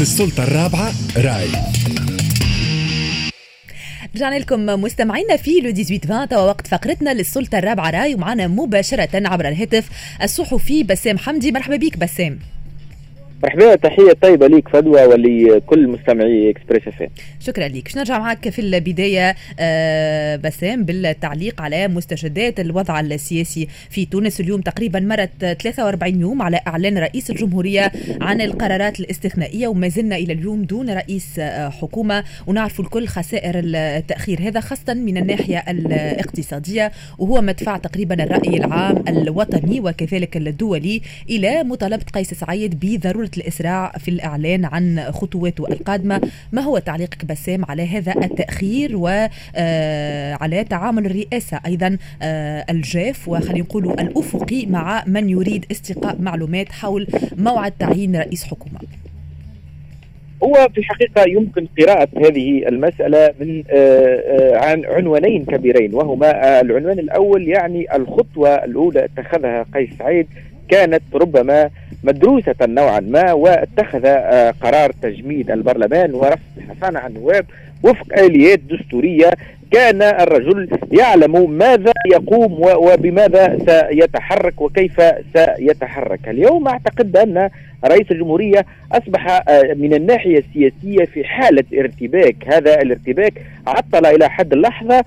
للسلطة الرابعة راي. رجعنا لكم مستمعينا في لو 18 توا وقت فقرتنا للسلطة الرابعة راي ومعنا مباشرة عبر الهاتف الصحفي بسام حمدي. مرحبا بك بسام. مرحبا تحية طيبة ليك فدوى ولكل مستمعي إكسبريس إف شكرا لك باش نرجع معك في البداية آه بسام بالتعليق على مستجدات الوضع السياسي في تونس. اليوم تقريبا مرت 43 يوم على إعلان رئيس الجمهورية عن القرارات الاستثنائية وما زلنا إلى اليوم دون رئيس آه حكومة. ونعرف الكل خسائر التأخير هذا خاصة من الناحية الاقتصادية وهو مدفع تقريبا الرأي العام الوطني وكذلك الدولي إلى مطالبة قيس سعيد بضرورة الإسراع في الإعلان عن خطواته القادمة. ما هو تعليقك بسام على هذا التأخير؟ وعلى تعامل الرئاسة أيضا الجاف وخلينا نقول الأفقي مع من يريد استقاء معلومات حول موعد تعيين رئيس حكومة. هو في الحقيقة يمكن قراءة هذه المسألة من عن عنوانين كبيرين وهما العنوان الأول يعني الخطوة الأولى اتخذها قيس سعيد كانت ربما مدروسة نوعا ما واتخذ قرار تجميد البرلمان ورفع الحصانة عن النواب وفق آليات دستورية. كان الرجل يعلم ماذا يقوم وبماذا سيتحرك وكيف سيتحرك. اليوم أعتقد أن رئيس الجمهورية أصبح من الناحية السياسية في حالة ارتباك. هذا الارتباك عطل إلى حد اللحظة.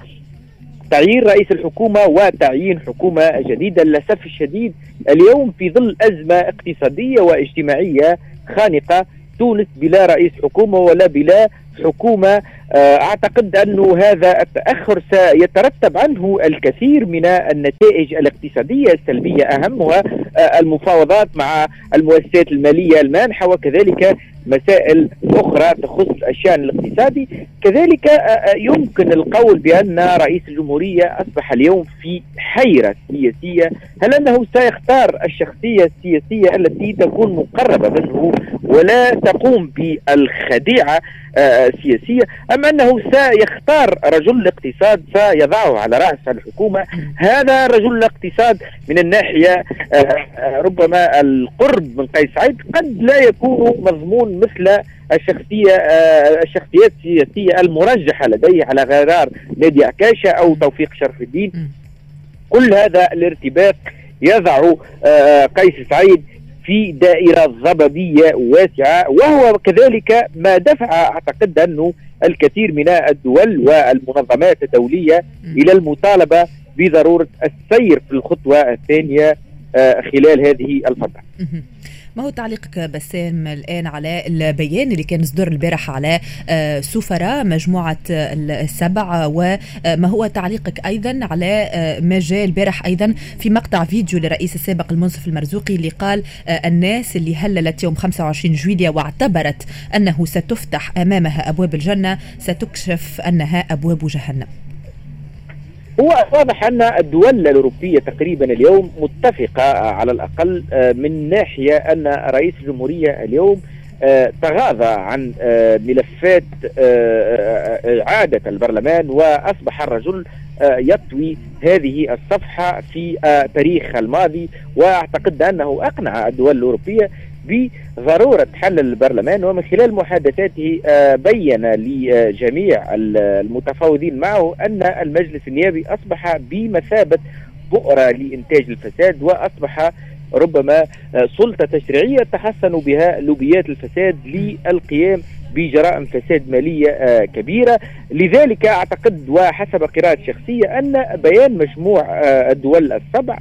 تعيين رئيس الحكومة وتعيين حكومة جديدة للأسف الشديد اليوم في ظل أزمة اقتصادية واجتماعية خانقة تونس بلا رئيس حكومة ولا بلا حكومة أعتقد أن هذا التأخر سيترتب عنه الكثير من النتائج الاقتصادية السلبية. أهمها المفاوضات مع المؤسسات المالية المانحة وكذلك مسائل أخرى تخص الشأن الاقتصادي. كذلك يمكن القول بأن رئيس الجمهورية أصبح اليوم في حيرة سياسية. هل أنه سيختار الشخصية السياسية التي تكون مقربة منه ولا تقوم بالخديعة؟ السياسية أم أنه سيختار رجل الاقتصاد سيضعه على رأس الحكومة؟ هذا رجل الاقتصاد من الناحية ربما القرب من قيس سعيد قد لا يكون مضمون مثل الشخصية الشخصيات السياسية المرجحة لديه على غرار نادي عكاشة أو توفيق شرف الدين. كل هذا الارتباك يضع قيس سعيد في دائرة ضبابية واسعة وهو كذلك ما دفع أعتقد أنه الكثير من الدول والمنظمات الدولية إلى المطالبة بضرورة السير في الخطوة الثانية خلال هذه الفترة. ما هو تعليقك بسام الآن على البيان اللي كان صدر البارح على سفراء مجموعة السبع وما هو تعليقك أيضا على ما جاء البارح أيضا في مقطع فيديو للرئيس السابق المنصف المرزوقي اللي قال الناس اللي هللت يوم 25 جويليا واعتبرت أنه ستفتح أمامها أبواب الجنة ستكشف أنها أبواب جهنم. هو واضح أن الدول الأوروبية تقريبا اليوم متفقة على الأقل من ناحية أن رئيس الجمهورية اليوم تغاضى عن ملفات اعاده البرلمان وأصبح الرجل يطوي هذه الصفحة في تاريخ الماضي. وأعتقد أنه أقنع الدول الأوروبية بضرورة حل البرلمان ومن خلال محادثاته بين لجميع المتفاوضين معه أن المجلس النيابي أصبح بمثابة بؤرة لإنتاج الفساد وأصبح ربما سلطة تشريعية تحسن بها لوبيات الفساد للقيام بجرائم فساد مالية كبيرة. لذلك أعتقد وحسب قراءة شخصية أن بيان مجموع الدول السبع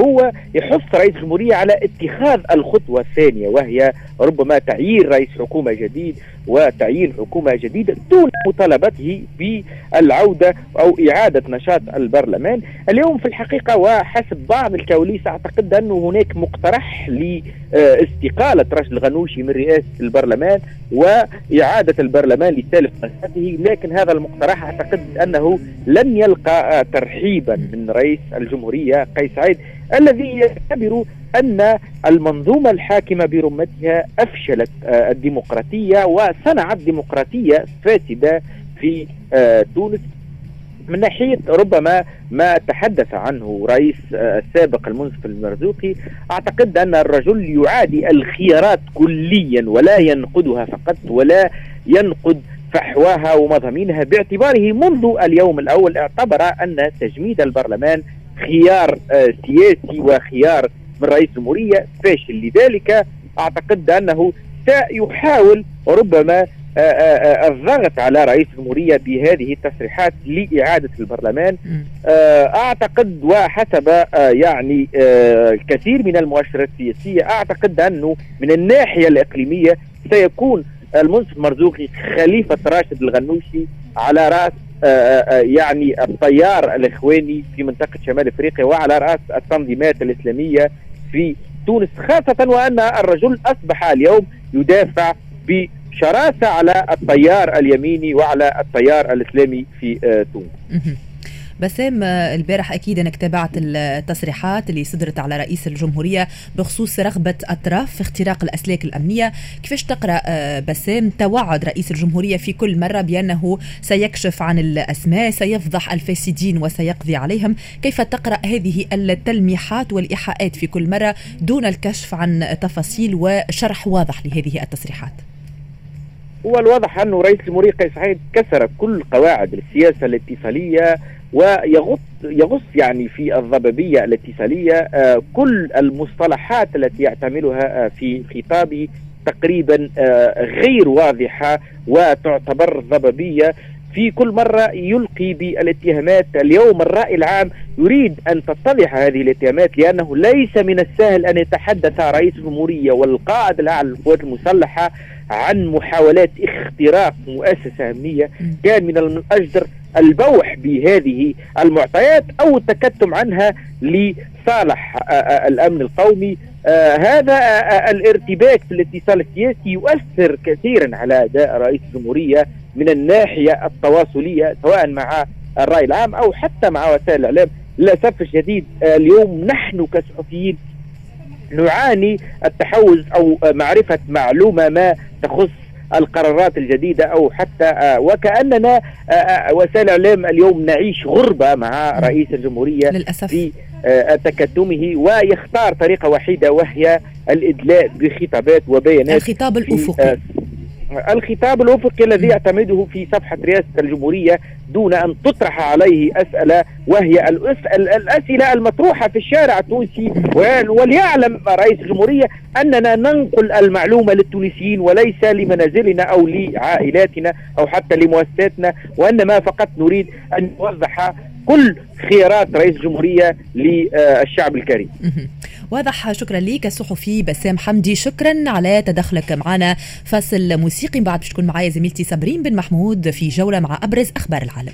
هو يحث رئيس الجمهورية على اتخاذ الخطوة الثانية وهي ربما تعيين رئيس حكومة جديد وتعيين حكومة جديدة دون مطالبته بالعودة أو إعادة نشاط البرلمان. اليوم في الحقيقة وحسب بعض الكواليس أعتقد أنه هناك مقترح لاستقالة رشد الغنوشي من رئاسة البرلمان وإعادة البرلمان لسالف مساته لكن هذا المقترح أعتقد أنه لن يلقى ترحيبا من رئيس الجمهورية قيس سعيد الذي يعتبر أن المنظومة الحاكمة برمتها أفشلت الديمقراطية وصنعت ديمقراطية فاسدة في تونس. من ناحية ربما ما تحدث عنه رئيس السابق المنصف المرزوقي أعتقد أن الرجل يعادي الخيارات كليا ولا ينقدها فقط ولا ينقد فحواها ومضامينها باعتباره منذ اليوم الأول اعتبر أن تجميد البرلمان خيار سياسي وخيار من رئيس الجمهورية فاشل. لذلك أعتقد أنه سيحاول ربما آه، آه، آه، الضغط على رئيس الجمهورية بهذه التصريحات لإعادة البرلمان. أعتقد وحسب يعني الكثير من المؤشرات السياسية أعتقد أنه من الناحية الإقليمية سيكون المنصف مرزوقي خليفة راشد الغنوشي على رأس يعني التيار الإخواني في منطقة شمال أفريقيا وعلى رأس التنظيمات الإسلامية في تونس خاصة وأن الرجل أصبح اليوم يدافع بشراسة على التيار اليميني وعلى التيار الإسلامي في آه، تونس. بسام البارح أكيد انك تابعت التصريحات اللي صدرت على رئيس الجمهورية بخصوص رغبة أطراف في اختراق الأسلاك الأمنية. كيفاش تقرأ آه، بسام؟ توعد رئيس الجمهورية في كل مرة بأنه سيكشف عن الأسماء سيفضح الفاسدين وسيقضي عليهم. كيف تقرأ هذه التلميحات والإيحاءات في كل مرة دون الكشف عن تفاصيل وشرح واضح لهذه التصريحات؟ هو الواضح أنه رئيس الجمهورية قيس سعيد كسر كل قواعد السياسة الاتصاليه ويغط يغص يعني في الضبابية الاتصالية آه، كل المصطلحات التي يعتملها آه، في خطابه تقريبا آه، غير واضحة وتعتبر ضبابية. في كل مرة يلقي بالاتهامات. اليوم الرأي العام يريد أن تتضح هذه الاتهامات لأنه ليس من السهل أن يتحدث رئيس الجمهورية والقائد الأعلى للقوات المسلحة عن محاولات اختراق مؤسسة أمنية كان من الأجدر البوح بهذه المعطيات أو التكتم عنها لصالح الأمن القومي. هذا الارتباك في الاتصال السياسي يؤثر كثيرا على أداء رئيس الجمهورية من الناحية التواصلية سواء مع الرأي العام أو حتى مع وسائل الإعلام. للأسف الشديد اليوم نحن كصحفيين نعاني التحوز أو معرفة معلومة ما تخص القرارات الجديدة أو حتى آه، وكأننا آه، آه، وسائل الاعلام اليوم نعيش غربة مع رئيس الجمهورية للأسف. في تكتمه ويختار طريقة وحيدة وهي الإدلاء بخطابات وبيانات الخطاب الأفقي الخطاب الأفقي الذي يعتمده في صفحة رئاسة الجمهورية دون أن تطرح عليه أسئلة وهي الأسئلة المطروحة في الشارع التونسي وليعلم رئيس الجمهورية أننا ننقل المعلومة للتونسيين وليس لمنازلنا أو لعائلاتنا أو حتى لمؤسساتنا وإنما فقط نريد أن نوضح كل خيارات رئيس الجمهورية للشعب الكريم. واضح شكرا لك الصحفي بسام حمدي. شكرا على تدخلك معنا. فاصل موسيقي. بعد باش تكون معايا زميلتي صابرين بن محمود في جولة مع أبرز أخبار العالم.